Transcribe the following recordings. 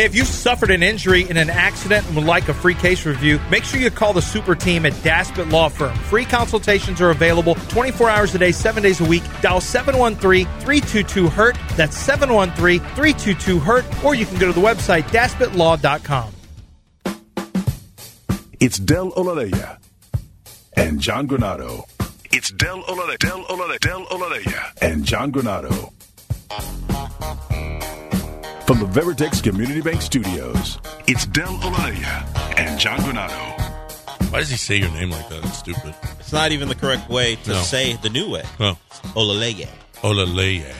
Hey, if you've suffered an injury in an accident and would like a free case review, make sure you call the super team at Daspit Law Firm. Free consultations are available 24 hours a day, 7 days a week. Dial 713-322-HURT. That's 713-322-HURT. Or you can go to the website daspitlaw.com. It's Del Olaleya and John Granado. It's Del Olaleya, Del Olaleya, Del Olaleya and John Granado. From the Veritex Community Bank Studios, it's Del Olaleya and John Granado. Why does he say your name like that? It's stupid. It's not even the correct way to No. say the new way. Oh, Olaleye. Olaleya.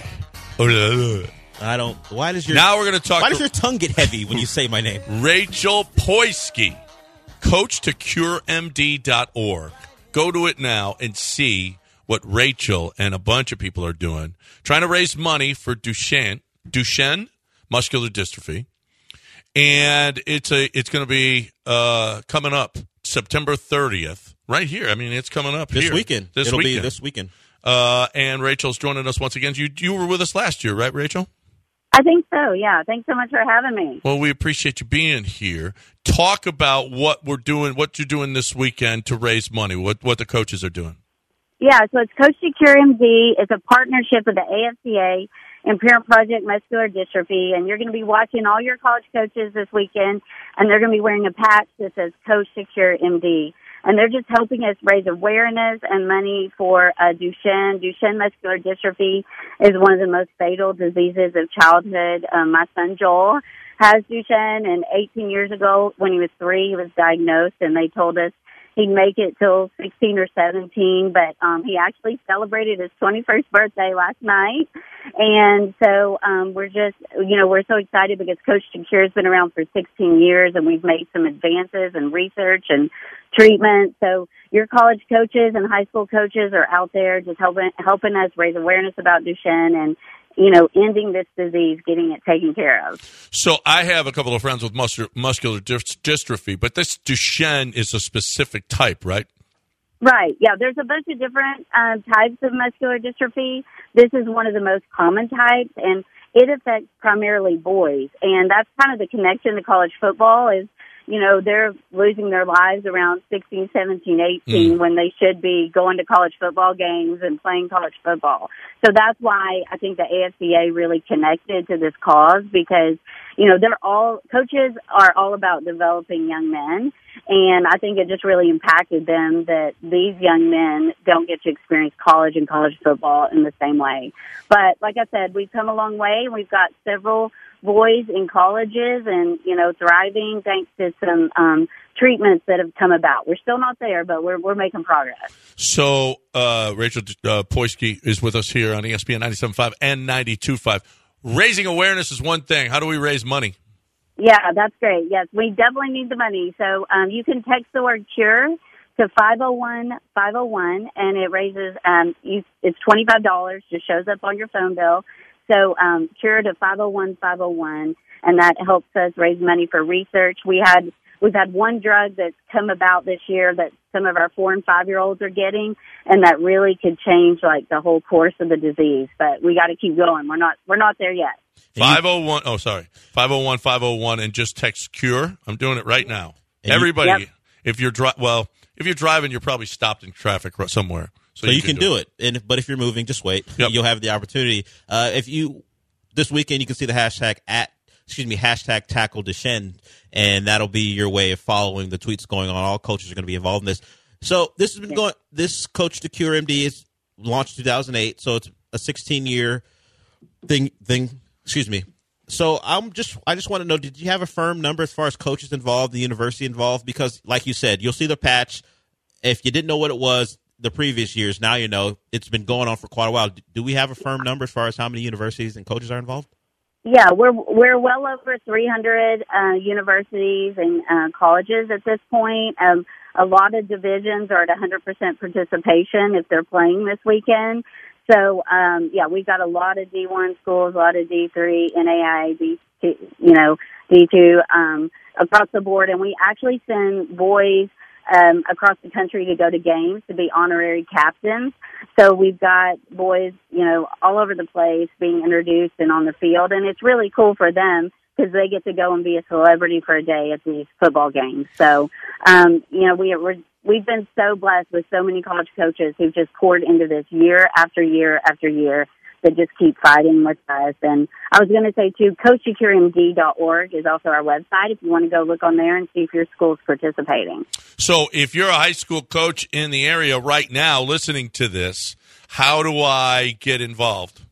Olaleya. I don't. Why does your Now we're going to talk Why does your tongue get heavy when you say my name? Rachel Poysky, coach to curemd.org. Go to it now and see what Rachel and a bunch of people are doing, trying to raise money for Duchenne, Duchenne muscular dystrophy. And it's a it's going to be uh, coming up September 30th, right here. I mean, it's coming up This here. weekend. This It'll weekend. be this weekend. Uh, and Rachel's joining us once again. You you were with us last year, right, Rachel? I think so. Yeah. Thanks so much for having me. Well, we appreciate you being here. Talk about what we're doing, what you're doing this weekend to raise money. What what the coaches are doing. Yeah. So it's Coach to Cure MD. It's a partnership with the AFCA Parent Project Muscular Dystrophy, and you're going to be watching all your college coaches this weekend, and they're going to be wearing a patch that says Coach to Cure MD. And they're just helping us raise awareness and money for uh, Duchenne. Duchenne muscular dystrophy is one of the most fatal diseases of childhood. Um, my son Joel has Duchenne, and 18 years ago, when he was three, he was diagnosed, and they told us he'd make it till 16 or 17, but um, he actually celebrated his 21st birthday last night. And so um, we're just, you know, we're so excited because Coach to Cure has been around for 16 years, and we've made some advances in research and treatment. So your college coaches and high school coaches are out there just helping helping us raise awareness about Duchenne and you know ending this disease, getting it taken care of. So I have a couple of friends with muscular, muscular dystrophy, but this Duchenne is a specific type, right? Right. Yeah. There's a bunch of different um, types of muscular dystrophy. This is one of the most common types, and it affects primarily boys. And that's kind of the connection to college football is, you know, they're losing their lives around 16, 17, 18 mm. when they should be going to college football games and playing college football. So that's why I think the AFCA really connected to this cause because, you know, they're all, coaches are all about developing young men. And I think it just really impacted them that these young men don't get to experience college and college football in the same way. But like I said, we've come a long way. We've got several boys in colleges and, you know, thriving thanks to some um, treatments that have come about. We're still not there, but we're, we're making progress. So uh, Rachel uh, Poysky is with us here on ESPN 97.5 and 92.5. Raising awareness is one thing. How do we raise money? Yeah, that's great. Yes, we definitely need the money. So um, you can text the word cure to 501 501 and it raises, um, you, it's $25, just shows up on your phone bill. So um, cure to 501 501 and that helps us raise money for research. We had, we've had one drug that's come about this year that some of our four and five year olds are getting and that really could change like the whole course of the disease. But we got to keep going. We're not, we're not there yet. 501, oh, sorry. 501 501 and just text cure. I'm doing it right now. Everybody, Yep. if you're dri- well, if you're driving, you're probably stopped in traffic somewhere. So, you, can, do it. And but if you're moving, just wait. Yep. You'll have the opportunity. Uh, if you this weekend, you can see the hashtag at excuse me hashtag tackle Duchenne, and that'll be your way of following the tweets going on. All coaches are going to be involved in this. So this has been going. This coach to cure MD is launched 2008, so it's a 16 year thing. Thing. Excuse me. So I'm just I just want to know did you have a firm number as far as coaches involved, the university involved because like you said, you'll see the patch if you didn't know what it was the previous years, now you know it's been going on for quite a while. Do we have a firm number as far as how many universities and coaches are involved? Yeah, we're we're well over 300 uh, universities and uh, colleges at this point. Um, a lot of divisions are at 100% participation if they're playing this weekend. So um, yeah, we've got a lot of D1 schools, a lot of D3, NAI, D2, you know, D2 um, across the board, and we actually send boys um, across the country to go to games to be honorary captains. So we've got boys, you know, all over the place being introduced and on the field, and it's really cool for them because they get to go and be a celebrity for a day at these football games. So, um, you know, we, we're we've been so blessed with so many college coaches who've just poured into this year after year after year that just keep fighting with us. And I was going to say too, coachtocureMD.org is also our website if you want to go look on there and see if your school's participating. So, if you're a high school coach in the area right now listening to this, how do I get involved?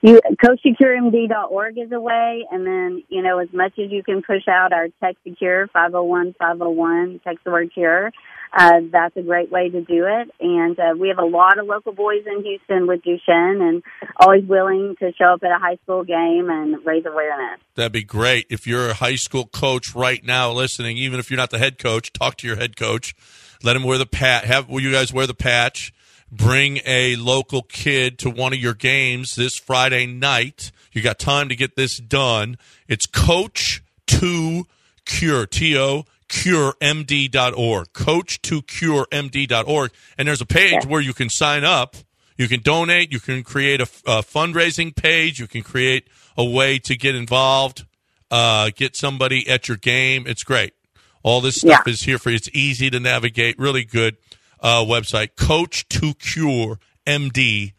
You, CoachtoCureMD.org is a way, and then, you know, as much as you can push out our Text Secure 501 501, text the word cure, uh, that's a great way to do it. And uh, we have a lot of local boys in Houston with Duchenne and always willing to show up at a high school game and raise awareness. That'd be great. If you're a high school coach right now listening, even if you're not the head coach, talk to your head coach. Let him wear the pat. Have will you guys wear the patch? Bring a local kid to one of your games this Friday night. You got time to get this done. It's Coach to Cure. T O curemd.org, coach to curemd.org. And there's a page where you can sign up, you can donate, you can create a, a fundraising page, you can create a way to get involved, uh, get somebody at your game. It's great. All this stuff Yeah. is here for you. It's easy to navigate. Really good uh, website, coach to curemd.org.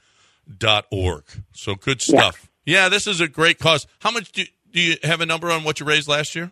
So good Yeah. stuff. Yeah. this is a great cause. How much do, do you have a number on what you raised last year?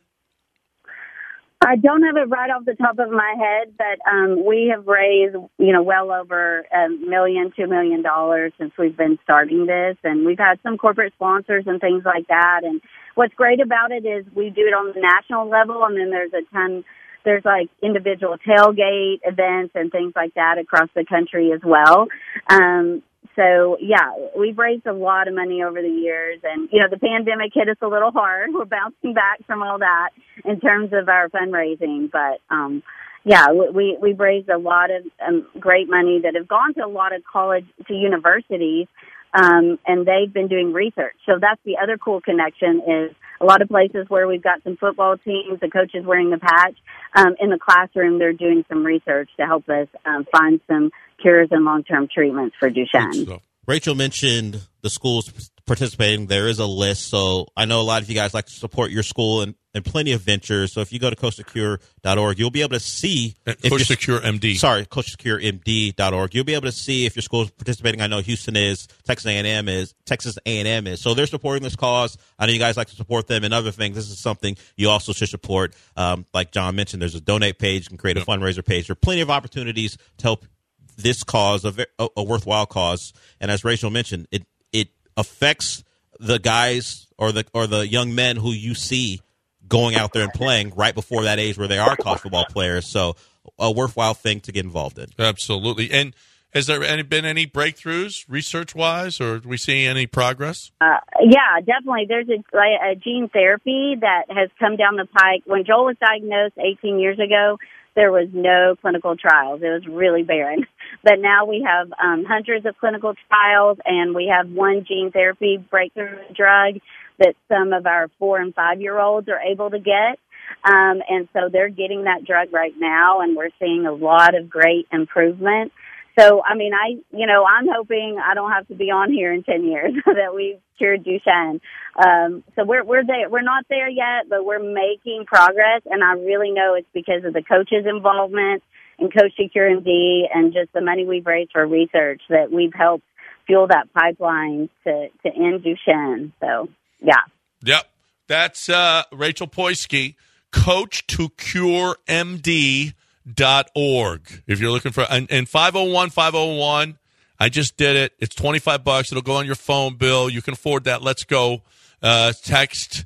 I don't have it right off the top of my head, but um, we have raised, you know, well over a million, two million dollars since we've been starting this, and we've had some corporate sponsors and things like that. And what's great about it is we do it on the national level, and then there's a ton. There's like individual tailgate events and things like that across the country as well. Um, so yeah, we've raised a lot of money over the years, and you know the pandemic hit us a little hard. We're bouncing back from all that in terms of our fundraising, but um, yeah, we we've raised a lot of um, great money that have gone to a lot of college to universities, um, and they've been doing research. So that's the other cool connection is a lot of places where we've got some football teams, the coaches wearing the patch um, in the classroom. They're doing some research to help us um, find some cures and long term treatments for Duchenne. Rachel mentioned the schools participating. There is a list. So I know a lot of you guys like to support your school and, and plenty of ventures. So if you go to coachtocure.org, you'll be able to see if Coach to Cure MD. Sorry, coachtocuremd.org. You'll be able to see if your school's participating. I know Houston is, Texas A&M is, Texas A&M is. So they're supporting this cause. I know you guys like to support them and other things. This is something you also should support. Um, like John mentioned, there's a donate page. You can create a fundraiser page. There are plenty of opportunities to help this cause, a, a, a worthwhile cause. And as Rachel mentioned, it, it affects the guys or the, or the young men who you see going out there and playing right before that age where they are college football players. So a worthwhile thing to get involved in. Absolutely. And has there any, been any breakthroughs research wise, or do we see any progress? Uh, yeah, definitely. There's a, a gene therapy that has come down the pike. When Joel was diagnosed 18 years ago, there was no clinical trials. It was really barren. But now we have um, hundreds of clinical trials, and we have one gene therapy breakthrough drug that some of our four and five year olds are able to get. Um, and so they're getting that drug right now, and we're seeing a lot of great improvement. So, I mean, I, you know, I'm hoping I don't have to be on here in 10 years that we've cured Duchenne. Um, so we're, we're there, we're not there yet, but we're making progress. And I really know it's because of the coaches' involvement and Coach to Cure MD and just the money we've raised for research that we've helped fuel that pipeline to, to end Duchenne. So, yeah. Yep. That's uh, Rachel Poysky, coach to cure MD.org. If you're looking for, and, and 501 501, I just did it. It's 25 bucks. It'll go on your phone bill. You can afford that. Let's go. Uh, text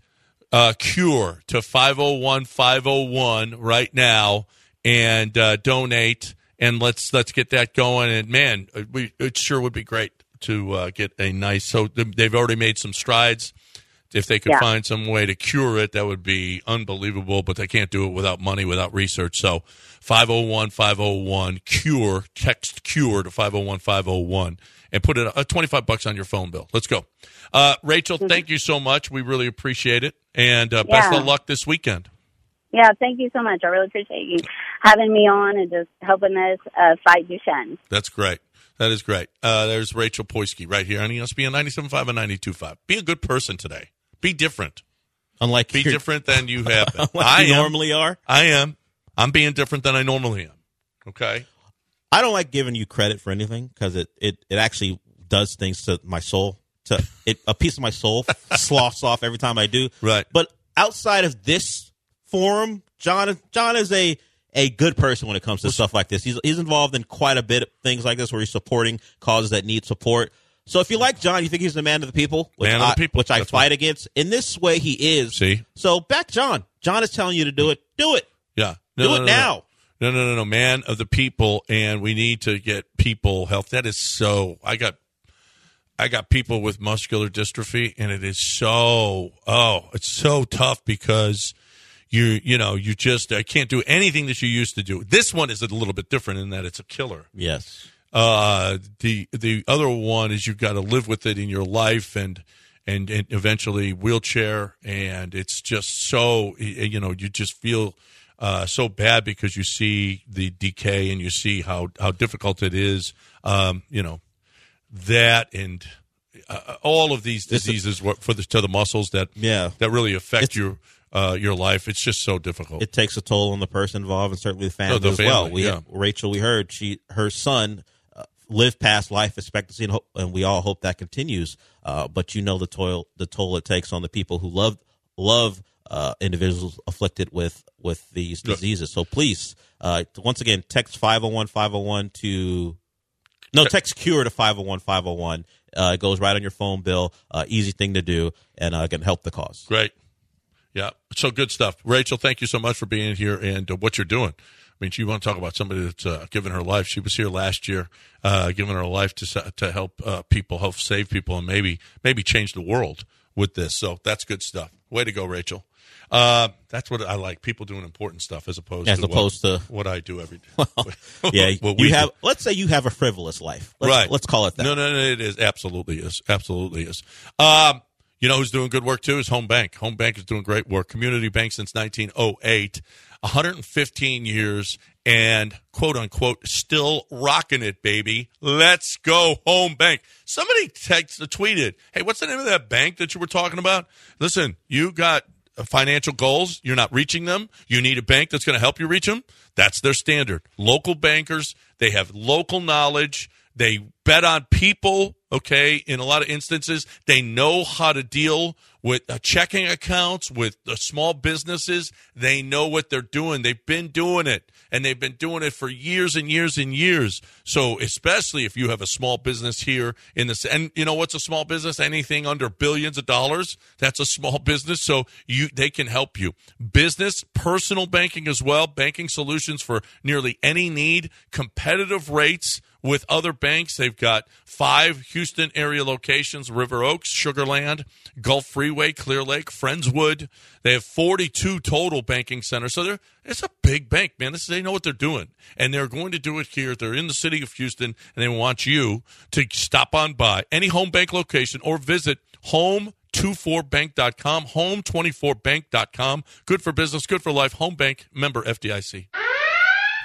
uh, cure to 501 501 right now and uh, donate. And let's let's get that going. And man, we, it sure would be great to uh, get a nice. So they've already made some strides. If they could Yeah. find some way to cure it, that would be unbelievable. But they can't do it without money, without research. So 501 501 cure, text cure to 501 501 and put it uh, 25 bucks on your phone bill. Let's go. Uh, Rachel, thank you so much. We really appreciate it. And uh, best of luck this weekend. Yeah, thank you so much. I really appreciate you having me on and just helping us uh, fight Duchenne. That's great. That is great. Uh, there's Rachel Poysky right here on ESPN 97.5 and 92.5. Be a good person today. Be different. Unlike Be different than you have been. I you am. normally are. I am. I'm being different than I normally am. Okay. I don't like giving you credit for anything because it, it, it actually does things to my soul. To it, a piece of my soul sloughs off every time I do. Right. But outside of this forum, John John is a a good person when it comes to stuff like this. He's he's involved in quite a bit of things like this where he's supporting causes that need support. So if you like John, you think he's the man of the people, which Man of the I, people. which I That's fight right. against. In this way, he is. See? So back John. John is telling you to do it. Do it. Yeah. Do it now. No, no, no, no. Man of the people, and we need to get people health. That is so. I got, I got people with muscular dystrophy, and it is so. Oh, it's so tough because you, you know, you just I can't do anything that you used to do. This one is a little bit different in that it's a killer. Yes. Uh, the the other one is you've got to live with it in your life and and, and eventually wheelchair and it's just so you know you just feel uh, so bad because you see the decay and you see how how difficult it is um, you know that and uh, all of these diseases were- for the to the muscles that Yeah. that really affect your uh, your life it's just so difficult it takes a toll on the person involved and certainly the family Oh, the as well. We yeah. Rachel, we heard she her son lived past life expectancy, and, hope, and we all hope that continues. Uh, but you know the toil the toll it takes on the people who love love uh, individuals afflicted with with these diseases. So please, uh, once again, text 501 501 to no, text cure to 501 501. Uh, it goes right on your phone bill. Uh, easy thing to do, and uh, can help the cause. Great. Yeah. So good stuff. Rachel, thank you so much for being here and uh, what you're doing. I mean, you want to talk about somebody that's uh, given her life. She was here last year, uh, giving her life to to help uh, people, help save people, and maybe maybe change the world with this. So that's good stuff. Way to go, Rachel. Uh, that's what I like. People doing important stuff as opposed As to what- opposed to- what I do every day. Well, yeah, What you have. do. Let's say you have a frivolous life. Let's, right. Let's call it that. No, no, no. It is absolutely is. Absolutely is. Um, you know who's doing good work too is Home Bank. Home Bank is doing great work. Community bank since 1908, 115 years, and quote unquote still rocking it, baby. Let's go, Home Bank. Somebody texted, tweeted, "Hey, what's the name of that bank that you were talking about?" Listen, you got uh, financial goals, you're not reaching them, you need a bank that's going to help you reach them. That's their standard. Local bankers, they have local knowledge. They bet on people, okay? In a lot of instances, they know how to deal with uh, checking accounts, with uh, small businesses. They know what they're doing. They've been doing it, and they've been doing it for years and years and years. So, especially if you have a small business here in this, and you know what's a small business? Anything under billions of dollars, that's a small business. So, you they can help you. Business, personal banking as well, banking solutions for nearly any need, competitive rates with other banks. They've got five Houston area locations River Oaks, Sugarland, Gulf Freeway, Clear Lake, Friendswood. They have 42 total banking centers. So it's a big bank, man. This, they know what they're doing. And they're going to do it here. They're in the city of Houston, and they want you to stop on by any home bank location or visit home. 24bank.com, home24bank.com. Good for business, good for life. Home Bank, member FDIC.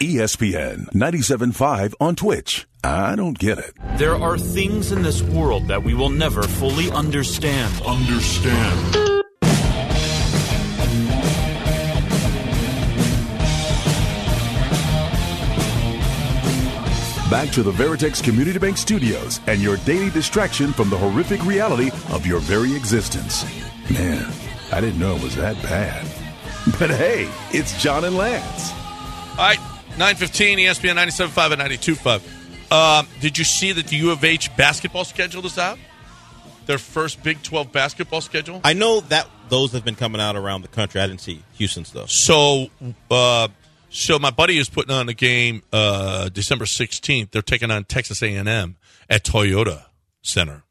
ESPN 97.5 on Twitch. I don't get it. There are things in this world that we will never fully understand. Understand. Back to the Veritex Community Bank Studios and your daily distraction from the horrific reality of your very existence. Man, I didn't know it was that bad. But hey, it's John and Lance. All right, 915 ESPN 97.5 and 92.5. Um, did you see that the U of H basketball schedule is out? Their first Big 12 basketball schedule? I know that those have been coming out around the country. I didn't see Houston's though. So, uh, so my buddy is putting on a game uh, December 16th. They're taking on Texas A&M at Toyota Center,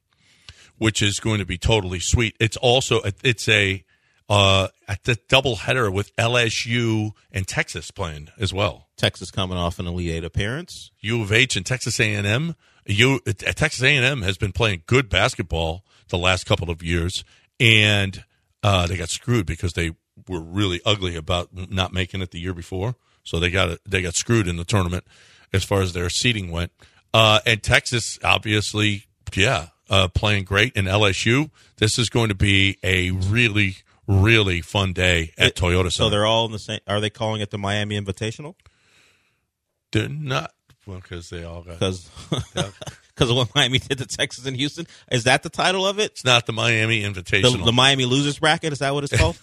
which is going to be totally sweet. It's also it's a uh, at the doubleheader with LSU and Texas playing as well. Texas coming off an Elite Eight appearance. U of H and Texas A&M. You uh, Texas A&M has been playing good basketball the last couple of years, and uh, they got screwed because they were really ugly about not making it the year before. So they got they got screwed in the tournament as far as their seeding went. Uh, and Texas, obviously, yeah, uh, playing great. And LSU, this is going to be a really really fun day at Toyota Center. So they're all in the same. Are they calling it the Miami Invitational? They're not well because they all got. Because because of what Miami did to Texas and Houston. Is that the title of it? It's not the Miami The, Invitational. the Miami losers bracket. Is that what it's called?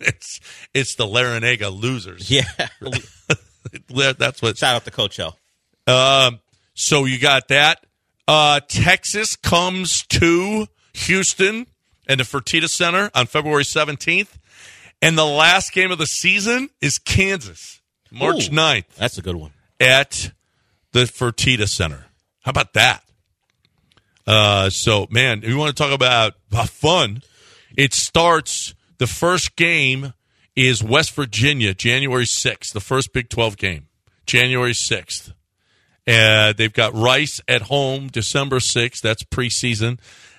it's it's the Larrañaga losers. yeah. That's what. Shout out to Coach O. Um, so you got that. Uh, Texas comes to Houston and the Fertitta Center on February 17th. And the last game of the season is Kansas, March Ooh. 9th That's a good one. At the Fertitta Center. How about that? Uh, so, man, we want to talk about, about fun. It starts, the first game is West Virginia, January 6th, the first Big 12 game, January 6th. Uh, they've got Rice at home December 6th. That's preseason.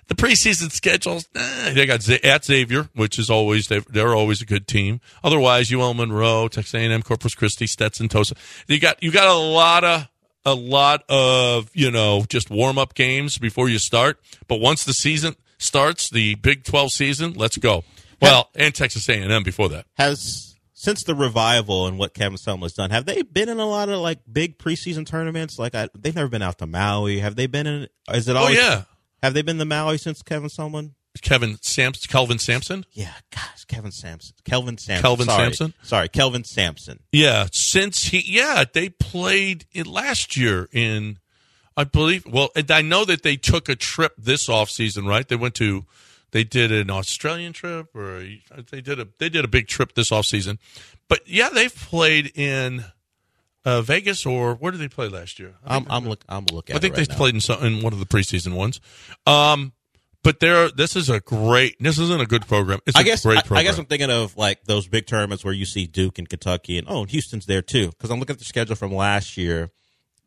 The preseason schedules, eh, they got Z- at Xavier, which is always, they're, they're always a good team. Otherwise, UL Monroe, Texas A&M, Corpus Christi, Stetson, Tosa. You got, you got a lot of, a lot of, you know, just warm up games before you start. But once the season starts, the Big 12 season, let's go. Well, and Texas A&M before that. Has since the revival and what Kevin has done, have they been in a lot of like big preseason tournaments? Like I, they've never been out to Maui. Have they been in? Is it Oh, yeah. Have they been the Maui since Kevin Sumlin? Kevin Samson, Kelvin Sampson. Yeah, gosh, Kevin Sampson, Kelvin Sampson, Kelvin Sorry. Sampson? Sorry, Kelvin Sampson. Yeah, since he, yeah, they played it last year in, I believe. Well, and I know that they took a trip this off season, right? They went to, they did an Australian trip, or they did a they did a big trip this off season. But yeah, they've played in uh, Vegas, or where did they play last year? I I'm I'm look I'm looking. I think it they now. played in some, in one of the preseason ones. Um, but there, this is a great. This isn't a good program. It's a I guess great I, program. I guess I'm thinking of like those big tournaments where you see Duke and Kentucky and oh and Houston's there too because I'm looking at the schedule from last year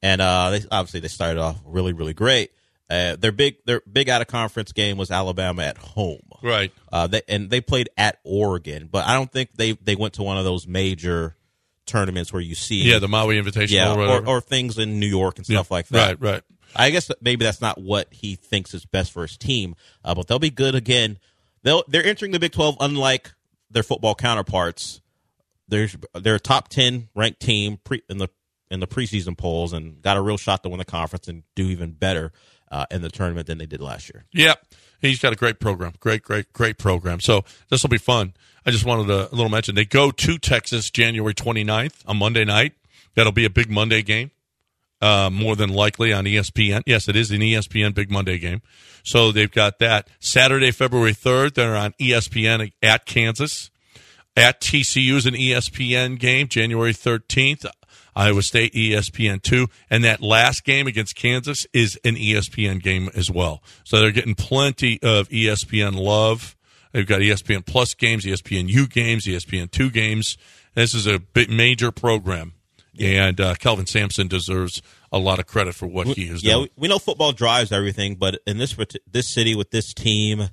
and uh they obviously they started off really really great. Uh, their big their big out of conference game was Alabama at home. right. Uh, they, and they played at Oregon, but I don't think they they went to one of those major tournaments where you see Yeah, the Maui Invitational. yeah or, or, or things in New York and stuff like that. Right, right. I guess that maybe that's not what he thinks is best for his team, uh, but they'll be good again. They'll they're entering the Big Twelve unlike their football counterparts. They're they're a top ten ranked team pre, in the in the preseason polls and got a real shot to win the conference and do even better uh, in the tournament than they did last year. Yeah, he's got a great program. Great, great, great program. So this will be fun. I just wanted a little mention. They go to Texas January 29th, on Monday night. That'll be a big Monday game, uh, more than likely on ESPN. Yes, it is an ESPN big Monday game. So they've got that. Saturday, February 3rd, they're on ESPN at Kansas. At TCU is an ESPN game, January 13th. Iowa State, ESPN 2. And that last game against Kansas is an ESPN game as well. So they're getting plenty of ESPN love. They've got ESPN Plus games, ESPN U games, ESPN 2 games. This is a big, major program. And uh, Kelvin Sampson deserves a lot of credit for what he is yeah, doing. we, we know football drives everything, but in this this city with this team,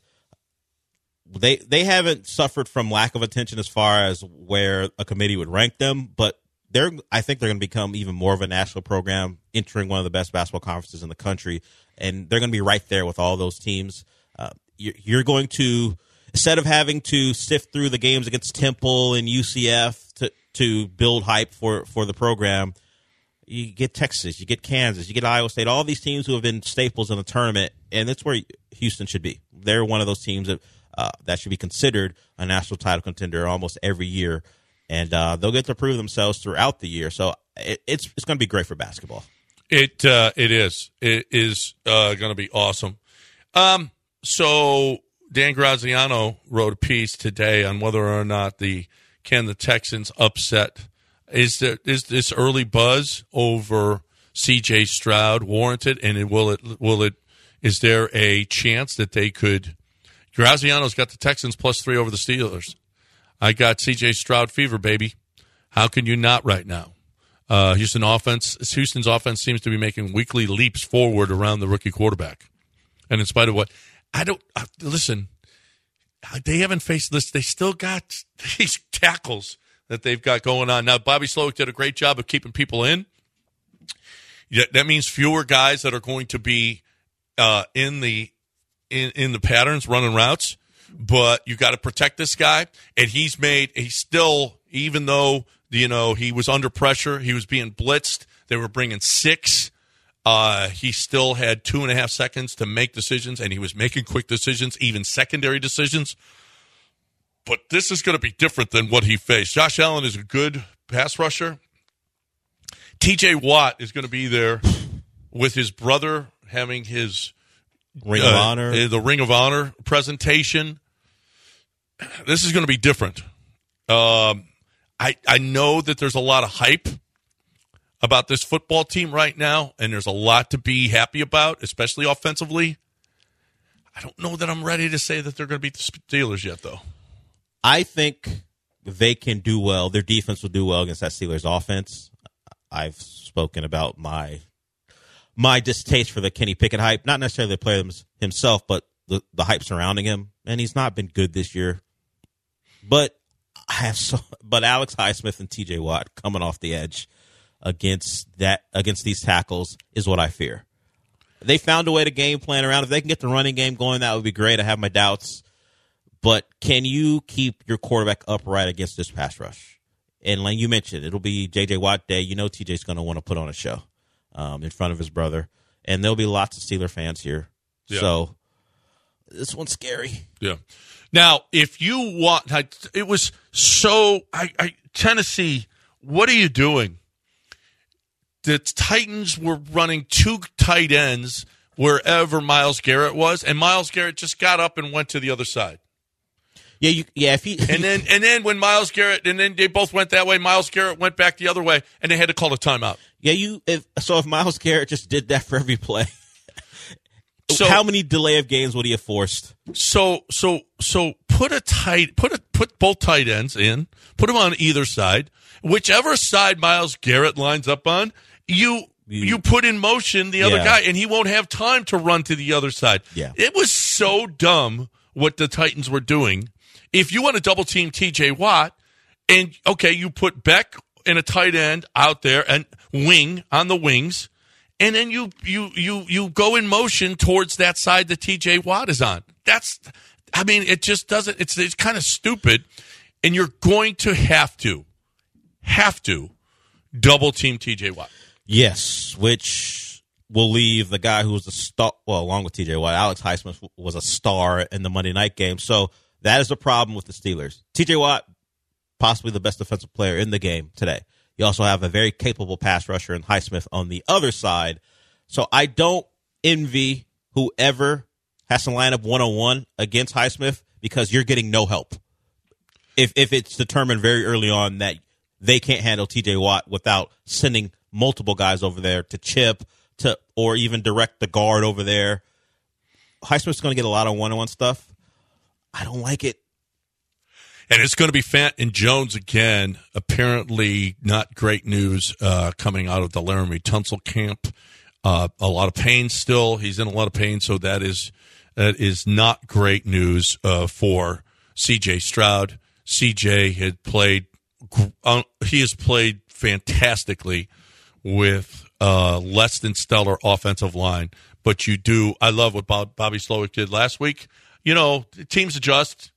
they they haven't suffered from lack of attention as far as where a committee would rank them, but they're I think they're going to become even more of a national program, entering one of the best basketball conferences in the country, and they're going to be right there with all those teams. Uh, you're, going to instead of having to sift through the games against Temple and UCF to to build hype for for the program you get Texas, you get Kansas, you get Iowa State, all these teams who have been staples in the tournament, and that's where Houston should be. They're one of those teams that uh, that should be considered a national title contender almost every year, and uh, they'll get to prove themselves throughout the year. So it, it's it's going to be great for basketball. It uh, it is it is uh, going to be awesome. Um, so Dan Graziano wrote a piece today on whether or not the can the Texans upset is there is this early buzz over C.J. Stroud warranted, and it, will it will it is there a chance that they could? Graziano's got the Texans plus three over the Steelers. I got C.J. Stroud fever, baby. How can you not right now? Uh, Houston offense, Houston's offense seems to be making weekly leaps forward around the rookie quarterback, and in spite of what I don't uh, listen, they haven't faced this. They still got these tackles that they've got going on now. Bobby Slowik did a great job of keeping people in. That means fewer guys that are going to be uh, in the in in the patterns running routes. But you got to protect this guy. And he's made, he's still, even though, you know, he was under pressure, he was being blitzed, they were bringing six. Uh, he still had two and a half seconds to make decisions, and he was making quick decisions, even secondary decisions. But this is going to be different than what he faced. Josh Allen is a good pass rusher. TJ Watt is going to be there with his brother having his Ring of uh, Honor. uh, the Ring of Honor presentation. This is going to be different. Um, I I know that there's a lot of hype about this football team right now, and there's a lot to be happy about, especially offensively. I don't know that I'm ready to say that they're going to beat the Steelers yet, though. I think they can do well. Their defense will do well against that Steelers offense. I've spoken about my my distaste for the Kenny Pickett hype, not necessarily the player himself, but the, the hype surrounding him. And he's not been good this year. But I have so but Alex Highsmith and TJ Watt coming off the edge against that against these tackles is what I fear. They found a way to game plan around. If they can get the running game going, that would be great. I have my doubts. But can you keep your quarterback upright against this pass rush? And like you mentioned, it'll be J.J. Watt day. You know TJ's going to want to put on a show um, in front of his brother. And there'll be lots of Steeler fans here. Yeah. So this one's scary. Yeah. Now, if you want, I- it was so. I, I Tennessee, what are you doing? The Titans were running two tight ends wherever Myles Garrett was, and Myles Garrett just got up and went to the other side. Yeah, you, yeah. If he And then, and then when Myles Garrett, and then they both went that way. Myles Garrett went back the other way, and they had to call a timeout. Yeah, you. If so, if Myles Garrett just did that for every play, So how many delay of games would he have forced? So so so put a tight put a put both tight ends in. Put them on either side. Whichever side Myles Garrett lines up on, you You- put in motion the other Yeah. guy, and he won't have time to run to the other side. Yeah. it was so dumb what the Titans were doing. If you want to double team T.J. Watt, and okay, you put Beck and a tight end out there and wing on the wings, and then you you you you go in motion towards that side that TJ Watt is on. That's I mean, it just doesn't it's it's kind of stupid. And you're going to have to have to double team TJ Watt. Yes, which will leave the guy who was a star. Well, along with TJ Watt, Alex Highsmith was a star in the Monday night game. So that is the problem with the Steelers. TJ Watt, possibly the best defensive player in the game today. You also have a very capable pass rusher in Highsmith on the other side. So I don't envy whoever has to line up one on one against Highsmith because you're getting no help. If if it's determined very early on that they can't handle TJ Watt without sending multiple guys over there to chip to or even direct the guard over there. Highsmith's going to get a lot of one on one stuff. I don't like it. And it's going to be Fant and Jones again. Apparently, not great news uh, coming out of the Laremy Tunsil camp. Uh, a lot of pain still. He's in a lot of pain, so that is that is not great news uh, for C.J. Stroud. C.J. had played. Uh, he has played fantastically with uh, less than stellar offensive line. But you do. I love what Bob, Bobby Slowik did last week. You know, teams adjust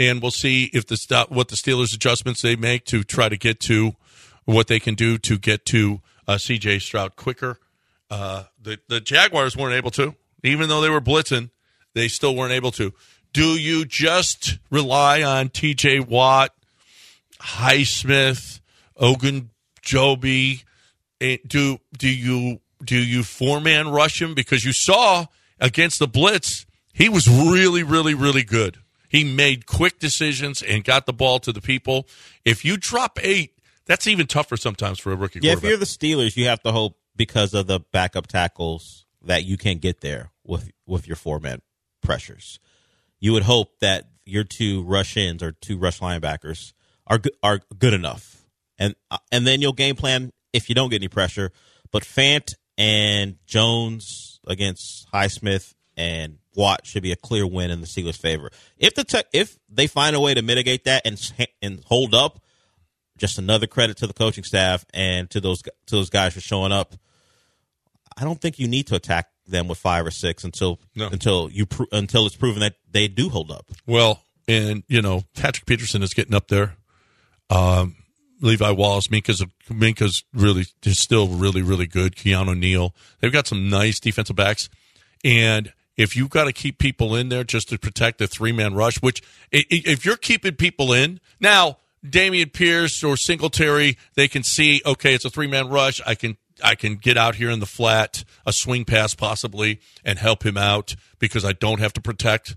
and we'll see if the what the Steelers adjustments they make to try to get to what they can do to get to uh, C.J. Stroud quicker. Uh, the the Jaguars weren't able to, even though they were blitzing, they still weren't able to. Do you just rely on T.J. Watt, Highsmith, Ogunjobi? Eh, Do do you do you four man rush him because you saw against the blitz he was really really really good. He made quick decisions and got the ball to the people. If you drop eight, that's even tougher sometimes for a rookie Yeah, if you're the Steelers, you have to hope because of the backup tackles that you can get there with with your four man pressures. You would hope that your two rush ins or two rush linebackers are are good enough, and uh, and then you'll game plan if you don't get any pressure. But Fant and Jones against Highsmith and Watt should be a clear win in the Steelers' favor. If the te- if they find a way to mitigate that and and hold up, just another credit to the coaching staff and to those to those guys for showing up. I don't think you need to attack them with five or six until No. until you pro- until it's proven that they do hold up. Well, and you know, Patrick Peterson is getting up there. Um, Levi Wallace, Minkah's Minkah's really is still really really good. Keanu Neal, they've got some nice defensive backs, and if you've got to keep people in there just to protect the three man rush, which if you're keeping people in now, Dameon Pierce or Singletary, they can see okay, it's a three man rush. I can I can get out here in the flat, a swing pass possibly, and help him out because I don't have to protect.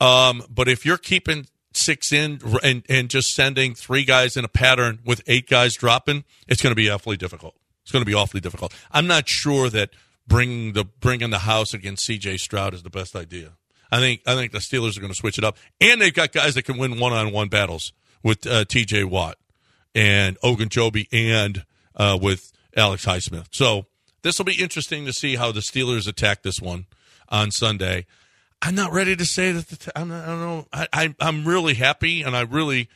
Um, but if you're keeping six in and, and just sending three guys in a pattern with eight guys dropping, it's going to be awfully difficult. It's going to be awfully difficult. I'm not sure that bringing the bringing the house against C.J. Stroud is the best idea. I think I think the Steelers are going to switch it up, and they've got guys that can win one on one battles with uh, T.J. Watt and Ogunjobi and uh, with Alex Highsmith. So this will be interesting to see how the Steelers attack this one on Sunday. I'm not ready to say that. The I'm not, I don't know. I, I I'm really happy, and I really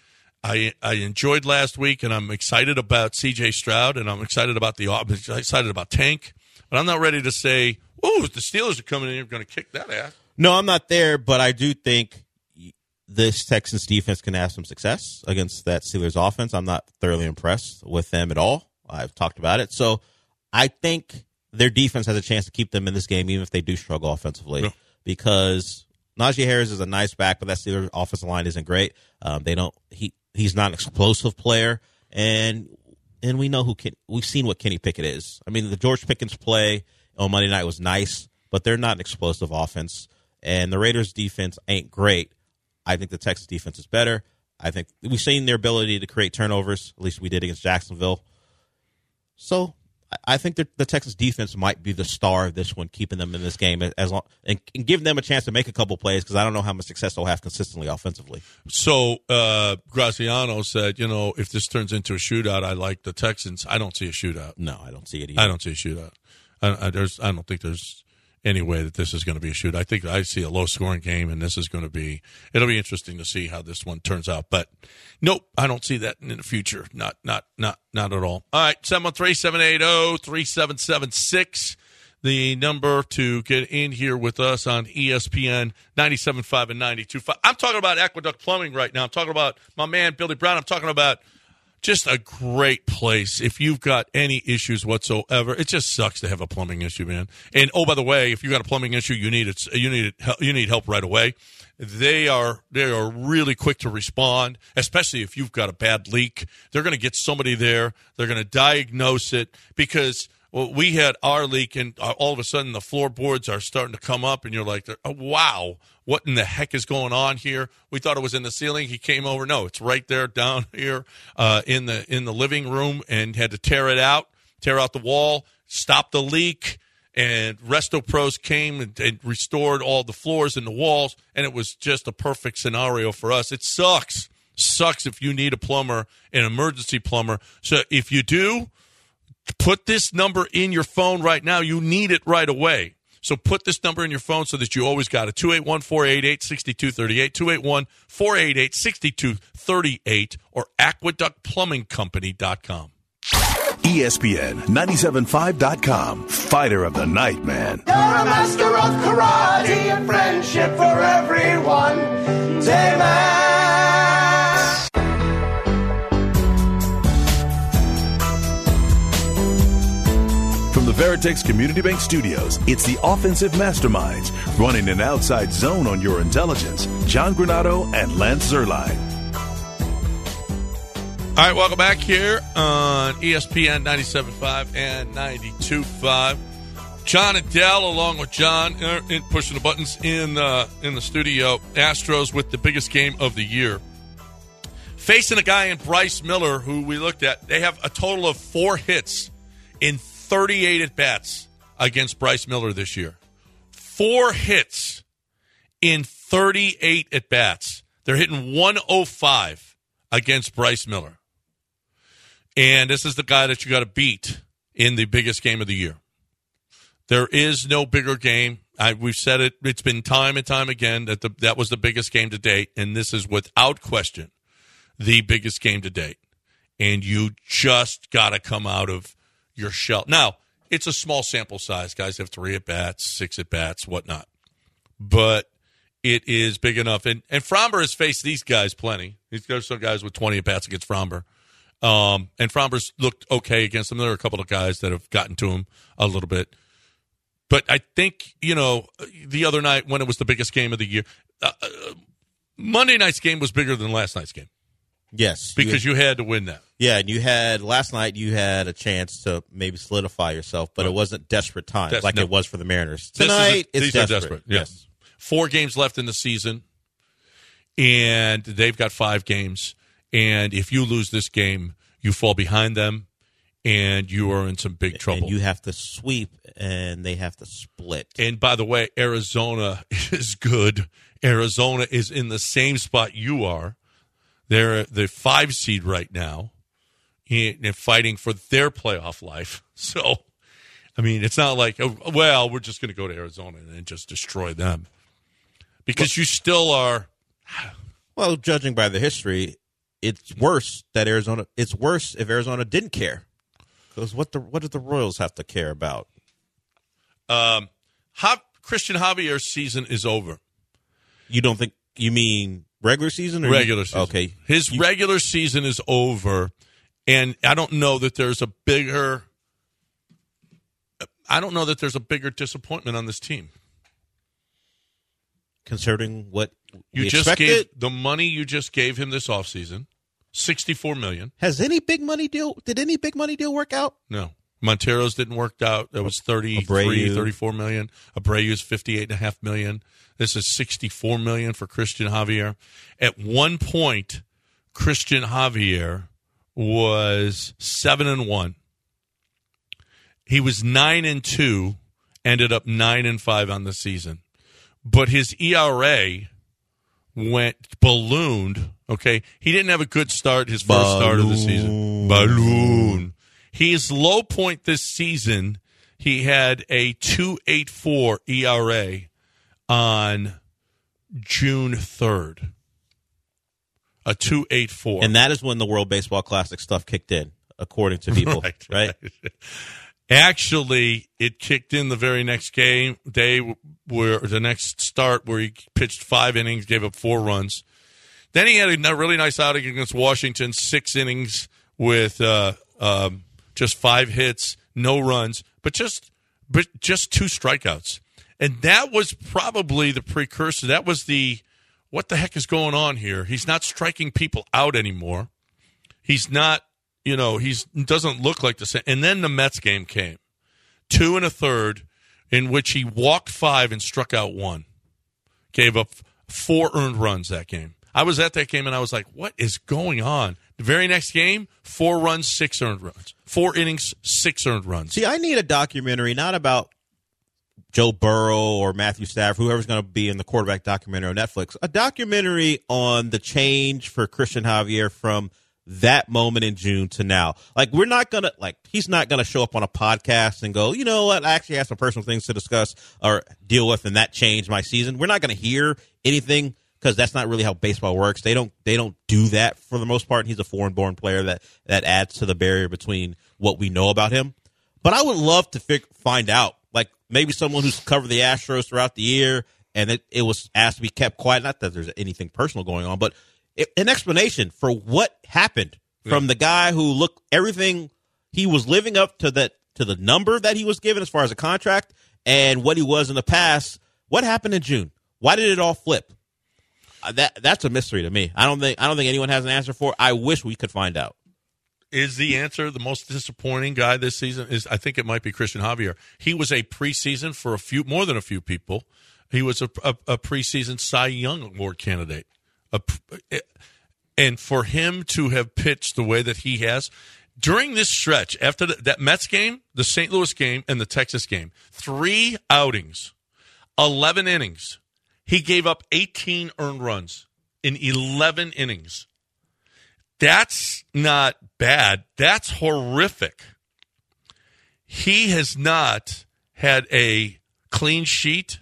I I enjoyed last week, and I'm excited about C.J. Stroud, and I'm excited about the I'm excited about Tank, but I'm not ready to say, "Oh, the Steelers are coming in here going to kick that ass." No, I'm not there, but I do think this Texans defense can have some success against that Steelers offense. I'm not thoroughly impressed with them at all. I've talked about it. So I think their defense has a chance to keep them in this game, even if they do struggle offensively, Yeah. because Najee Harris is a nice back, but that Steelers offensive line isn't great. Um, they don't, he, he's not an explosive player. And, and we know who can, we've seen what Kenny Pickett is. I mean, the George Pickens play on Monday night was nice, but they're not an explosive offense. And the Raiders defense ain't great. I think the Texas defense is better. I think we've seen their ability to create turnovers. At least we did against Jacksonville. So I- think that the Texas defense might be the star of this one, keeping them in this game as long and, and giving them a chance to make a couple plays because I don't know how much success they'll have consistently offensively. So uh, Graziano said, "You know, if this turns into a shootout, I like the Texans. I don't see a shootout. No, I don't see it either. I don't see a shootout. I, I, there's, I don't think there's any way that this is going to be a shoot. I think I see a low scoring game, and this is going to be. It'll be interesting to see how this one turns out. But nope, I don't see that in the future. Not, not, not, not at all. All right, seven one three seven eight zero three seven seven six. The number to get in here with us on ESPN 97.5 and 92.5. I'm talking about Aqueduct Plumbing right now. I'm talking about my man Billy Brown. I'm talking about just a great place if you've got any issues whatsoever. It just sucks to have a plumbing issue, man. And oh, by the way, if you got a plumbing issue, you need it. You need it. You need help right away. They are they are really quick to respond, especially if you've got a bad leak. They're going to get somebody there. They're going to diagnose it because well, we had our leak, and uh, all of a sudden the floorboards are starting to come up, and you're like, oh, "Wow, what in the heck is going on here?" We thought it was in the ceiling. He came over. No, it's right there down here uh, in the in the living room, and had to tear it out, tear out the wall, stop the leak. And Resto Pros came and, and restored all the floors and the walls, and it was just a perfect scenario for us. It sucks, sucks if you need a plumber, an emergency plumber. So if you do, put this number in your phone right now. You need it right away. So put this number in your phone so that you always got it. 281 488 6238, 281 488 6238, or aqueductplumbingcompany.com. ESPN 975.com. Fighter of the night, man. You're a master of karate and friendship for everyone. Dayman. Veritex Community Bank Studios, it's the offensive masterminds running an outside zone on your intelligence. John Granado and Lance Zierlein. All right, welcome back here on ESPN 97.5 and 92.5. John and Del, along with John, in pushing the buttons in uh, in the studio. Astros with the biggest game of the year, facing a guy in Bryce Miller, who we looked at. They have a total of four hits in 38 at bats against Bryce Miller this year. Four hits in 38 at bats. They're hitting 105 against Bryce Miller. And this is the guy that you got to beat in the biggest game of the year. There is no bigger game. I, we've said it. It's been time and time again that the, that was the biggest game to date, and this is without question the biggest game to date. And you just got to come out of your shell. Now, it's a small sample size. Guys have three at bats, six at bats, whatnot. But it is big enough. And and Framber has faced these guys plenty. Got some guys with 20 at bats against Framber. Um, and Framber's looked okay against them. There are a couple of guys that have gotten to him a little bit. But I think, you know, the other night when it was the biggest game of the year, uh, uh, Monday night's game was bigger than last night's game Yes, because you had to win that. yeah, and you had last night. You had a chance to maybe solidify yourself, but it wasn't desperate times That's- like no. it was for the Mariners a- tonight. it's these are desperate. desperate. yeah. Yes, Four games left in the season, and they've got five games. And if you lose this game, you fall behind them, and you are in some big trouble. and you have to sweep, and they have to split. And by the way, Arizona is good. Arizona is in the same spot you are. They're the five seed right now, and fighting for their playoff life. So, I mean, it's not like, oh, well, we're just going to go to Arizona and just destroy them because you still are. Well, judging by the history, it's worse that Arizona. It's worse if Arizona didn't care. Because what the what do the Royals have to care about? Um, Jav- Christian Javier's season is over. You don't think you mean regular season or regular season. Okay, His regular season is over, and I don't know that there's a bigger. I don't know that there's a bigger disappointment on this team. Concerning what You just expected, gave the money you just gave him this offseason, 64 million. has any big money deal? Did any big money deal work out? No. Montero's didn't work out. That was 33, Abreu. 34 million. Abreu's 58 and a half million. This is 64 million for Christian Javier. At one point, Christian Javier was 7 and 1. He was 9 and 2, ended up 9 and 5 on the season. But his ERA went ballooned. Okay, he didn't have a good start his first start of the season. Balloon. His low point this season, he had a two eight four ERA on June third. A two eight four, And that is when the World Baseball Classic stuff kicked in, according to people. right? Actually, it kicked in the very next game day where the next start where he pitched five innings, gave up four runs. Then he had a really nice outing against Washington, six innings with uh, um, just five hits, no runs, but just but just two strikeouts. And that was probably the precursor. That was the what the heck is going on here? He's not striking people out anymore. He's not, you know, he's doesn't look like the same. And then the Mets game came, two and a third, in which he walked five and struck out one, gave up four earned runs that game. I was at that game and I was like, what is going on? The very next game, four runs, six earned runs, four innings, six earned runs. See, I need a documentary not about Joe Burrow or Matthew Stafford, whoever's going to be in the quarterback documentary on Netflix. A documentary on the change for Christian Javier from that moment in June to now. Like, we're not going to, like, he's not going to show up on a podcast and go, you know what, I actually have some personal things to discuss or deal with, and that changed my season. We're not going to hear anything because that's not really how baseball works. They don't they don't do that for the most part. He's a foreign born player that that adds to the barrier between what we know about him. But I would love to fig- find out, like maybe someone who's covered the Astros throughout the year, and it, it was asked to be kept quiet. Not that there's anything personal going on, but it, an explanation for what happened from the guy who looked everything he was living up to that to the number that he was given as far as a contract and what he was in the past. What happened in June? Why did it all flip? Uh, that that's a mystery to me. I don't think I don't think anyone has an answer for. it. I wish we could find out. is the answer the most disappointing guy this season is i think it might be christian javier he was a preseason for a few more than a few people he was a, a, a preseason cy young award candidate a, and for him to have pitched the way that he has during this stretch after the, that mets game the st louis game and the texas game three outings 11 innings he gave up 18 earned runs in 11 innings that's not bad. That's horrific. He has not had a clean sheet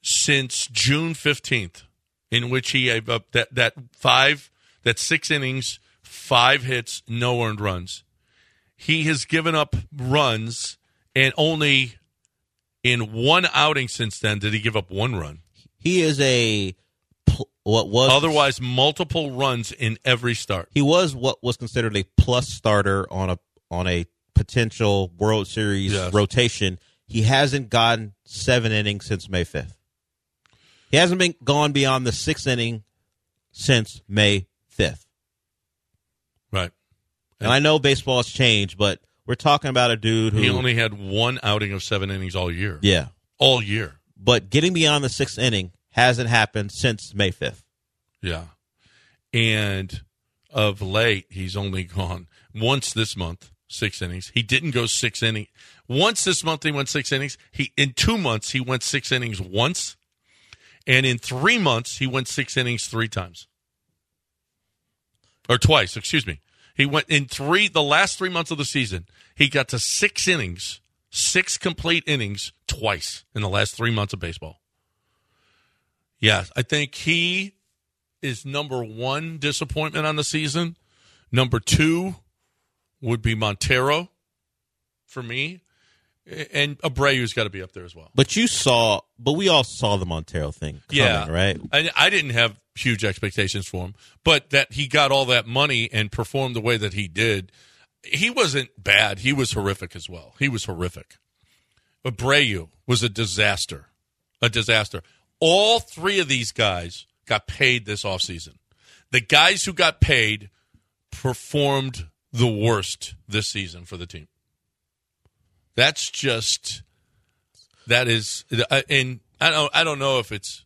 since June 15th, in which he gave up that, that five, that six innings, five hits, no earned runs. He has given up runs and only in one outing since then did he give up one run. He is a what was Otherwise, multiple runs in every start. he was what was considered a plus starter on a on a potential World Series Yes. rotation. He hasn't gotten seven innings since May fifth. He hasn't been gone beyond the sixth inning since May fifth. Right. And I know baseball has changed, but we're talking about a dude who He only had one outing of seven innings all year. yeah. All year. But getting beyond the sixth inning hasn't happened since May fifth. Yeah. And of late, he's only gone once this month, six innings. He didn't go six innings. Once this month, he went six innings. He in two months, he went six innings once, and in three months, he went six innings three times, or twice. Excuse me. He went in three the last three months of the season. He got to six innings, six complete innings twice in the last three months of baseball. Yes, I think he is number one disappointment on the season. Number two would be Montero for me. And Abreu's got to be up there as well. But you saw, but we all saw the Montero thing coming, yeah, right? I, I didn't have huge expectations for him, but that he got all that money and performed the way that he did, he wasn't bad. He was horrific as well. He was horrific. Abreu was a disaster, a disaster. All three of these guys got paid this offseason. The guys who got paid performed the worst this season for the team. That's just that is, and I don't I don't know if it's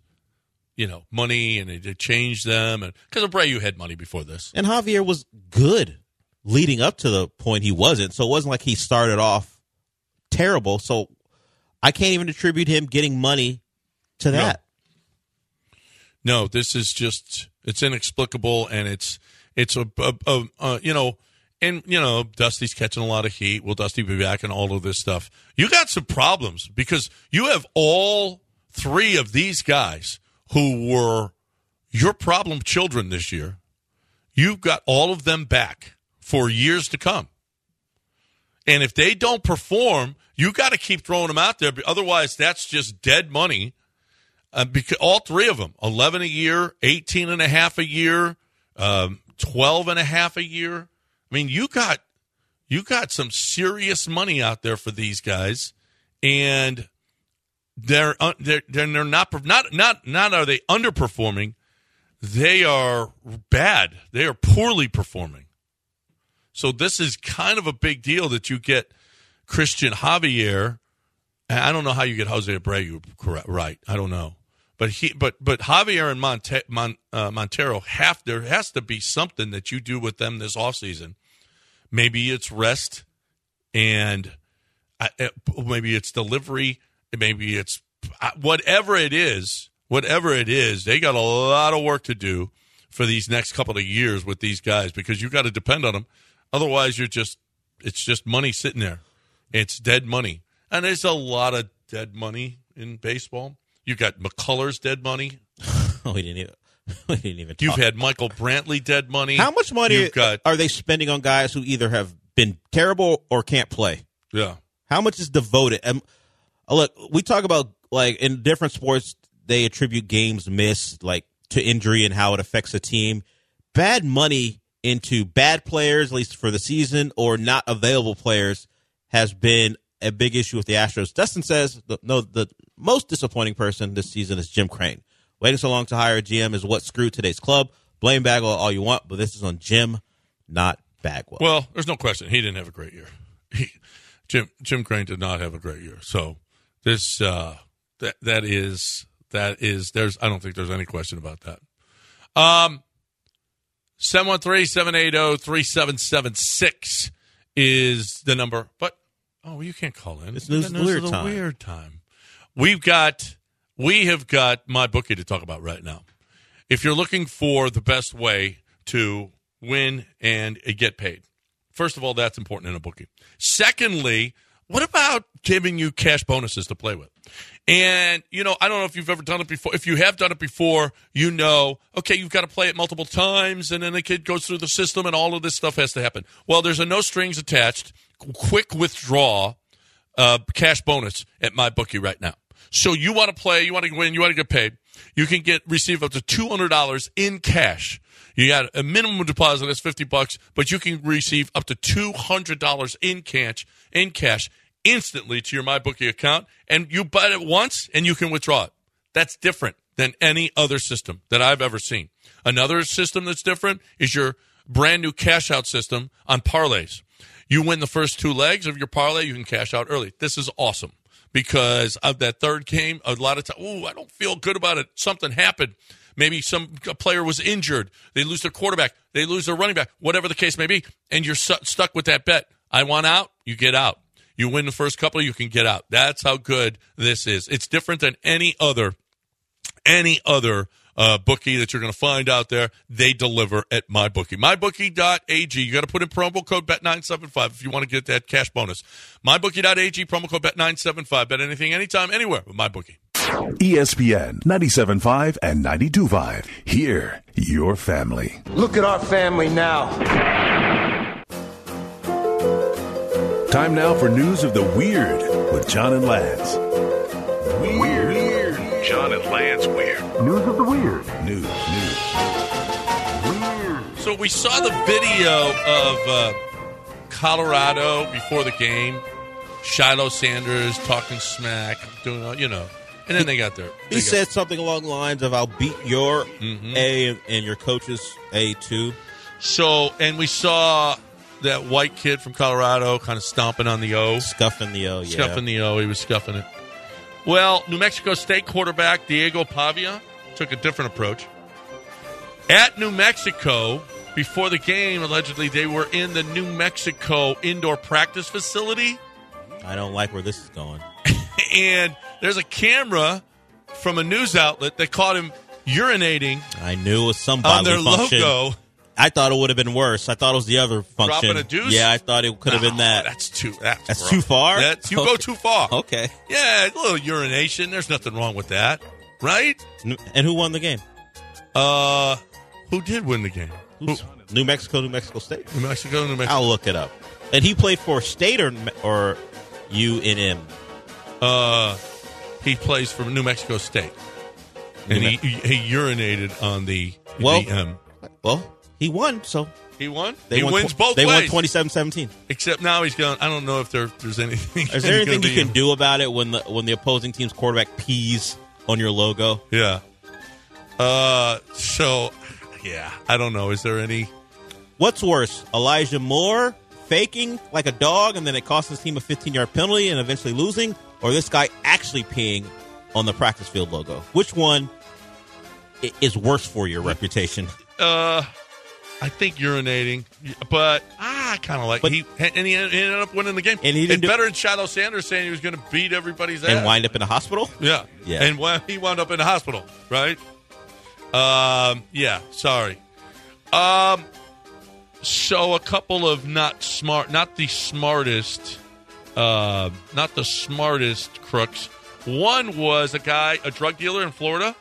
you know money and it, it changed them, and because Abreu had money before this. And Javier was good leading up to the point he wasn't. So it wasn't like he started off terrible. So I can't even attribute him getting money to that. No, this is just it's inexplicable, and it's it's a, a, a, a you know. And you know, Dusty's catching a lot of heat. Will Dusty be back and all of this stuff? You got some problems because you have all three of these guys who were your problem children this year. You've got all of them back for years to come. And if they don't perform, you got to keep throwing them out there. Otherwise, that's just dead money. Uh, because all three of them, 11 a year, 18 and a half a year, um, 12 and a half a year. I mean, you got you got some serious money out there for these guys, and they're uh, they're they're, not not not not are they underperforming? They are bad. They are poorly performing. So this is kind of a big deal that you get Christian Javier. I don't know how you get Jose Abreu correct, right. I don't know, but he but but Javier and Monte, Mon, uh, Montero have there has to be something that you do with them this offseason. Maybe it's rest, and uh, uh, maybe it's delivery. Maybe it's uh, whatever it is. Whatever it is, they got a lot of work to do for these next couple of years with these guys because you got to depend on them. Otherwise, you're just it's just money sitting there. It's dead money, and there's a lot of dead money in baseball. You've got McCullers dead money. Oh, we didn't even. We didn't even. You've had Michael Brantley dead money. How much money got are they spending on guys who either have been terrible or can't play? yeah. How much is devoted? Um, uh, look, we talk about like in different sports, they attribute games missed like to injury and how it affects a team. Bad money into bad players, at least for the season, or not available players, has been a big issue with the Astros. Dustin says no, the most disappointing person this season is Jim Crane. Waiting so long to hire a GM is what screwed today's club. Blame Bagwell all you want, but this is on Jim, not Bagwell. Well, there's no question he didn't have a great year. He, Jim Jim Crane did not have a great year. So this uh, that that is that is there's I don't think there's any question about that. Um 713-780-3776 is the number. But oh, you can't call in. It's news- is weird a time. weird time. We've got we have got MyBookie to talk about right now. If you're looking for the best way to win and get paid, first of all, that's important in a bookie. Secondly, what about giving you cash bonuses to play with? And, you know, I don't know if you've ever done it before. If you have done it before, you know, okay, you've got to play it multiple times, and then the kid goes through the system, and all of this stuff has to happen. Well, there's a no strings attached, quick withdraw uh, cash bonus at MyBookie right now. So you want to play, you want to win, you want to get paid. You can get receive up to two hundred dollars in cash. You got a minimum deposit that's fifty bucks, but you can receive up to two hundred dollars in cash in cash instantly to your MyBookie account, and you bet it once and you can withdraw it. That's different than any other system that I've ever seen. Another system that's different is your brand new cash out system on parlays. You win the first two legs of your parlay, you can cash out early. This is awesome because of that third game. A lot of time, oh, I don't feel good about it. Something happened. Maybe some player was injured. They lose their quarterback. They lose their running back. Whatever the case may be, and you're su- stuck with that bet. I want out. You get out. You win the first couple, you can get out. That's how good this is. It's different than any other any other uh, bookie that you're going to find out there. They deliver at MyBookie. MyBookie.ag. You got to put in promo code Bet975 if you want to get that cash bonus. MyBookie.ag, promo code Bet975. Bet anything, anytime, anywhere with MyBookie. ESPN 97.5 and 92.5. Here, your family. Look at our family now. Time now for news of the weird with John and Lance. Weird. weird. John and Lance Weird. News of the weird. News. News. So we saw the video of uh, Colorado before the game. Shiloh Sanders talking smack, doing all- you know, and then they got there. He said something along the lines of, "I'll beat your A and, and your coach's A too." So, and we saw that white kid from Colorado kind of stomping on the O, Scuffing the O, yeah. scuffing the O. He was scuffing it. Well, New Mexico State quarterback Diego Pavia took a different approach. At New Mexico, before the game, allegedly they were in the New Mexico indoor practice facility. I don't like where this is going. and there's a camera from a news outlet that caught him urinating I knew it was some on their function. logo. I thought it would have been worse. I thought it was the other function. Dropping a deuce? Yeah, I thought it could have been that. That's too. That's, That's too far? That's, you go too far. Okay. Yeah, a little urination. There's nothing wrong with that, right? And who won the game? Uh, who did win the game? Who, New Mexico, New Mexico State. New Mexico, New Mexico. I'll look it up. And he played for State or or UNM. Uh, he plays for New Mexico State, and he, he urinated on the Well- the, um, Well, he won, so he won. they he won wins tw- both They ways. won 27-17. Except now he's going. I don't know if there there's anything. Is there anything you can do about it when the when the opposing team's quarterback pees on your logo? Yeah. Uh. So, yeah. I don't know. Is there any? What's worse, Elijah Moore faking like a dog and then it costs his team a 15 yard penalty and eventually losing, or this guy actually peeing on the practice field logo? Which one is worse for your reputation? Uh, I think urinating, but ah, I kind of like But- he and he ended up winning the game. And he do- better than Shadow Sanders saying he was going to beat everybody's ass and wind up in a hospital? Yeah, Yeah. and why he wound up in the hospital, right? Um, yeah. Sorry. Um, so a couple of not smart, not the smartest, uh, not the smartest crooks. One was a guy, a drug dealer in Florida.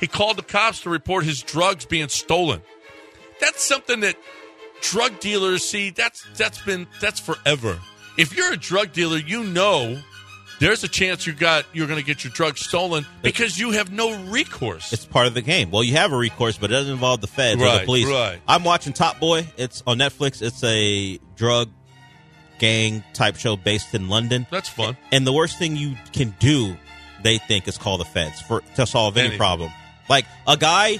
He called the cops to report his drugs being stolen. That's something that drug dealers see. That's that's been that's forever. If you're a drug dealer, you know there's a chance you got you're going to get your drugs stolen because you have no recourse. It's part of the game. Well, you have a recourse, but it doesn't involve the feds or Right, the police. right. I'm watching Top Boy. It's on Netflix. It's a drug gang type show based in London. That's fun. And the worst thing you can do, they think, is call the feds for to solve any Anything. problem. Like a guy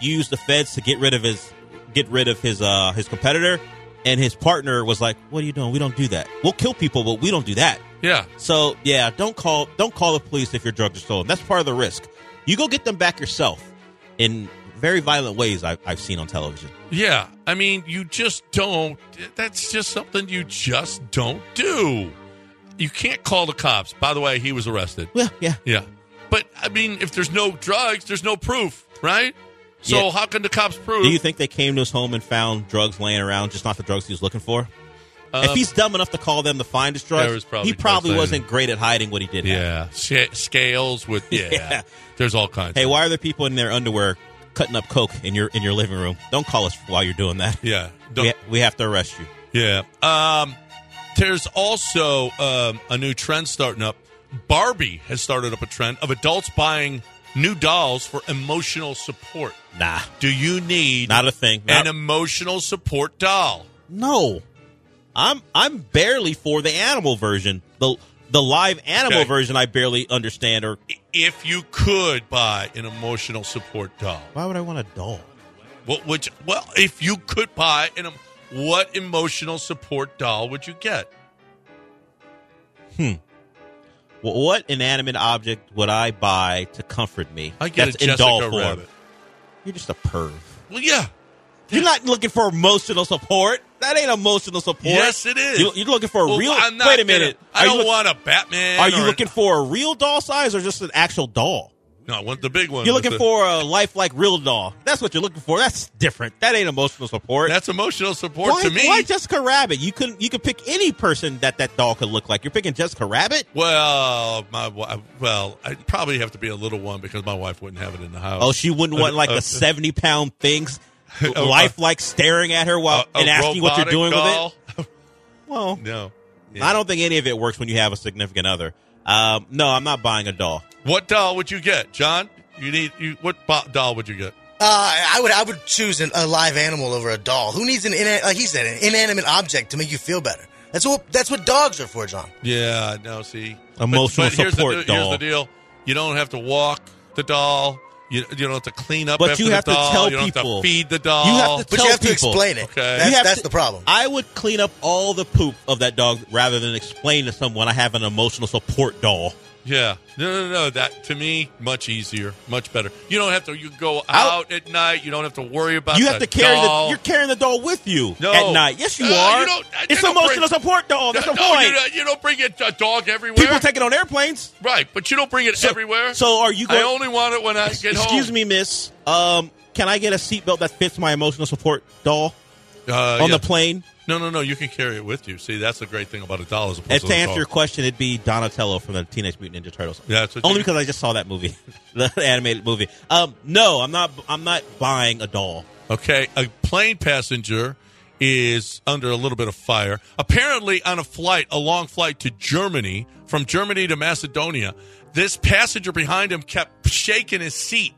used the feds to get rid of his get rid of his uh his competitor, and his partner was like, "What are you doing? We don't do that. We'll kill people, but we don't do that." Yeah. So yeah, don't call don't call the police if your drugs are stolen. That's part of the risk. You go get them back yourself in very violent ways I've, I've seen on television. Yeah. I mean, you just don't. That's just something you just don't do. You can't call the cops. By the way, he was arrested. Yeah, yeah. Yeah. But, I mean, if there's no drugs, there's no proof, right? So Yeah. how can the cops prove? Do you think they came to his home and found drugs laying around, just not the drugs he was looking for? if Um, he's dumb enough to call them to find his drugs, probably he probably wasn't great at hiding what he did. have. yeah. Sca- scales with, yeah. Yeah. There's all kinds. Hey, why are there people in their underwear cutting up coke in your in your living room? Don't call us while you're doing that. Yeah. We, we have to arrest you. Yeah. Um, There's also um, a new trend starting up. Barbie has started up a trend of adults buying new dolls for emotional support. Nah, Do you need not a thing. an emotional support doll? no, I'm I'm barely for the animal version. The the live animal Okay. version I barely understand. Or If you could buy an emotional support doll, why would I want a doll? what would you, well, if you could buy an what emotional support doll would you get? Well, what inanimate object would I buy to comfort me? I get That's a in Jessica doll form? Rabbit. You're just a perv. Well, yeah. You're not looking for emotional support. That ain't emotional support. Yes, it is. You- You're looking for a Well, real. I'm not wait a gonna- minute. I Are don't look- want a Batman. Are you looking for a real doll size or just an actual doll? No, I want the big one. You're looking the- for a lifelike real doll. That's what you're looking for. That's different. That ain't emotional support. That's emotional support why, to me. why Jessica Rabbit? You could you could pick any person that that doll could look like. You're picking Jessica Rabbit. Well, my well, I'd probably have to be a little one because my wife wouldn't have it in the house. Oh, she wouldn't want like Uh, uh, a seventy pound things, uh, lifelike staring at her while and asking what you're doing doll? with it. Well, No. I don't think any of it works when you have a significant other. Um, no, I'm not buying a doll. What doll would you get, John? You need you. What bo- doll would you get? Uh, I would I would choose an, a live animal over a doll. Who needs an ina- like he said an inanimate object to make you feel better? That's what that's what dogs are for, John. Yeah, no. See, Emotional but, but here's support the, doll. Here's the deal: you don't have to walk the doll. You, you don't have to clean up. But after you the have to tell you don't Have people. to feed the doll. You have to But tell you have to explain it. Okay. That's, that's to- the problem. I would clean up all the poop of that dog rather than explain to someone I have an emotional support doll. Yeah, no, no, no. That to me, much easier, much better. You don't have to. You go I'll- out at night. You don't have to worry about. you have to carry doll. the you're carrying the doll with you No. at night. Yes, you Uh, are. you don't- it's you an don't emotional bring- support doll. That's no, the no, point. You, don't- you don't bring a, a dog everywhere. People take it on airplanes. right, but you don't bring it So- everywhere. So are you Going, I only want it when I get home. excuse me, Miss. Um, can I get a seatbelt that fits my emotional support doll uh, on yeah. the plane? No, no, no. You can carry it with you. See, that's the great thing about a doll as opposed And to to answer your question, it'd be Donatello from the Teenage Mutant Ninja Turtles. Yeah, that's only because I just saw that movie, the animated movie. Um, no, I'm not. I'm not buying a doll. Okay, a plane passenger is under a little bit of fire. Apparently, on a flight, a long flight to Germany, from Germany to Macedonia, this passenger behind him kept shaking his seat.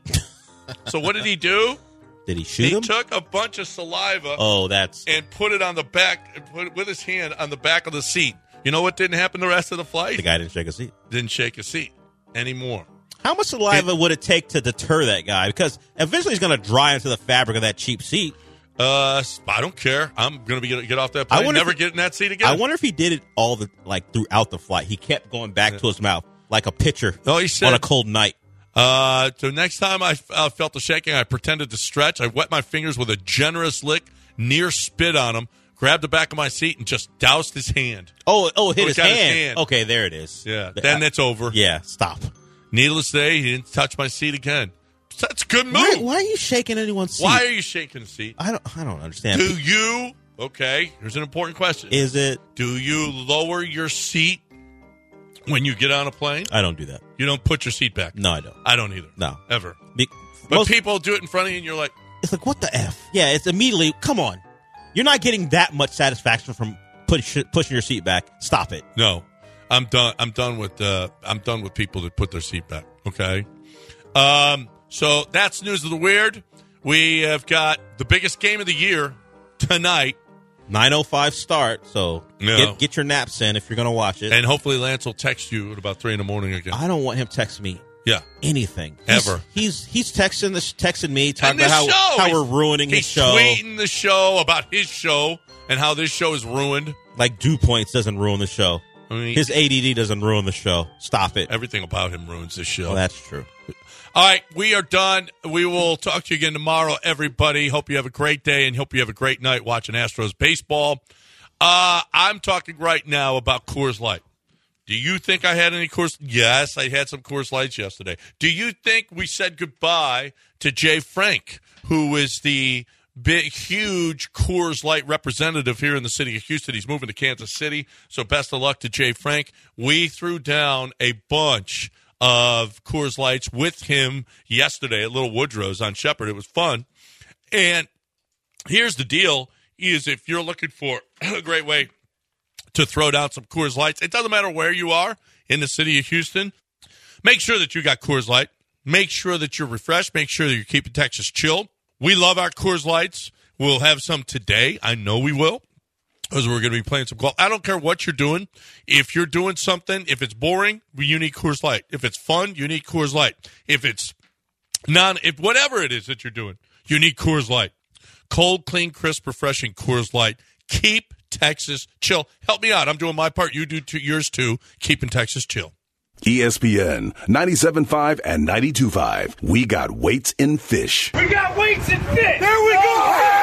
so, what did he do? Did he shoot He him? took a bunch of saliva oh, that's and put it on the back, and put it with his hand on the back of the seat. You know what didn't happen the rest of the flight? the guy didn't shake a seat. Didn't shake his seat anymore. How much saliva would it take to deter that guy? Because eventually he's going to dry into the fabric of that cheap seat. Uh, I don't care. I'm gonna be get off that I plane. wonder Never if- get in that seat again. I wonder if he did it all the like throughout the flight. He kept going back to his mouth like a pitcher Oh, he said on a cold night. Uh, so next time I uh, felt the shaking, I pretended to stretch. I wet my fingers with a generous lick, near spit on him, grabbed the back of my seat, and just doused his hand. Oh, oh, it hit Oh, his got his hand. hand. Okay, there it is. Yeah, The- then it's over. yeah. Stop. Needless to say, he didn't touch my seat again. That's a good move. Why, why are you shaking anyone's seat? Why are you shaking the seat? I don't. I don't understand. Do you? Okay, here's an important question. Is it? Do you lower your seat when you get on a plane? I don't do that. You don't put your seat back. No, I don't. I don't either. No. ever. Be- But most- people do it in front of you, and you're like, it's like what the f? Yeah, it's immediately. Come on, you're not getting that much satisfaction from push, pushing your seat back. Stop it. No, I'm done. I'm done with. Uh, I'm done with people that put their seat back. Okay. Um. So that's news of the weird. We have got the biggest game of the year tonight, 9:05 start. So Yeah. get get your naps in if you're going to watch it. and hopefully Lance will text you at about three in the morning again. I don't want him text me Yeah. anything He's- Ever. He's he's texting this texting me talking about how show, how we're ruining his He's show. tweeting the show about his show and how this show is ruined. Like dew points doesn't ruin the show. I mean, His ADD doesn't ruin the show. Stop it. everything about him ruins the show. Well, that's true. All right, we are done. We will talk to you again tomorrow, everybody. Hope you have a great day and hope you have a great night watching Astros baseball. Uh, I'm talking right now about Coors Light. Do you think I had any Coors? Yes, I had some Coors Lights yesterday. Do you think we said goodbye to Jay Frank, who is the big, huge Coors Light representative here in the city of Houston? He's moving to Kansas City, so best of luck to Jay Frank. We threw down a bunch of Coors Lights with him yesterday at Little Woodrow's on Shepherd. It was fun. And here's the deal is if you're looking for a great way to throw down some Coors Lights. It doesn't matter where you are in the city of Houston. Make sure that you got Coors Light. Make sure that you're refreshed. Make sure that you're keeping Texas chilled. We love our Coors Lights. We'll have some today. I know we will. Because we're going to be playing some golf. I don't care what you're doing. If you're doing something, if it's boring, you need Coors Light. If it's fun, you need Coors Light. If it's non, if whatever it is that you're doing, you need Coors Light. Cold, clean, crisp, refreshing Coors Light. Keep Texas chill. Help me out. I'm doing my part. You do two, yours too. Keeping Texas chill. ESPN 97.5 and 92.5. We got weights in fish. We got weights and fish. There we go.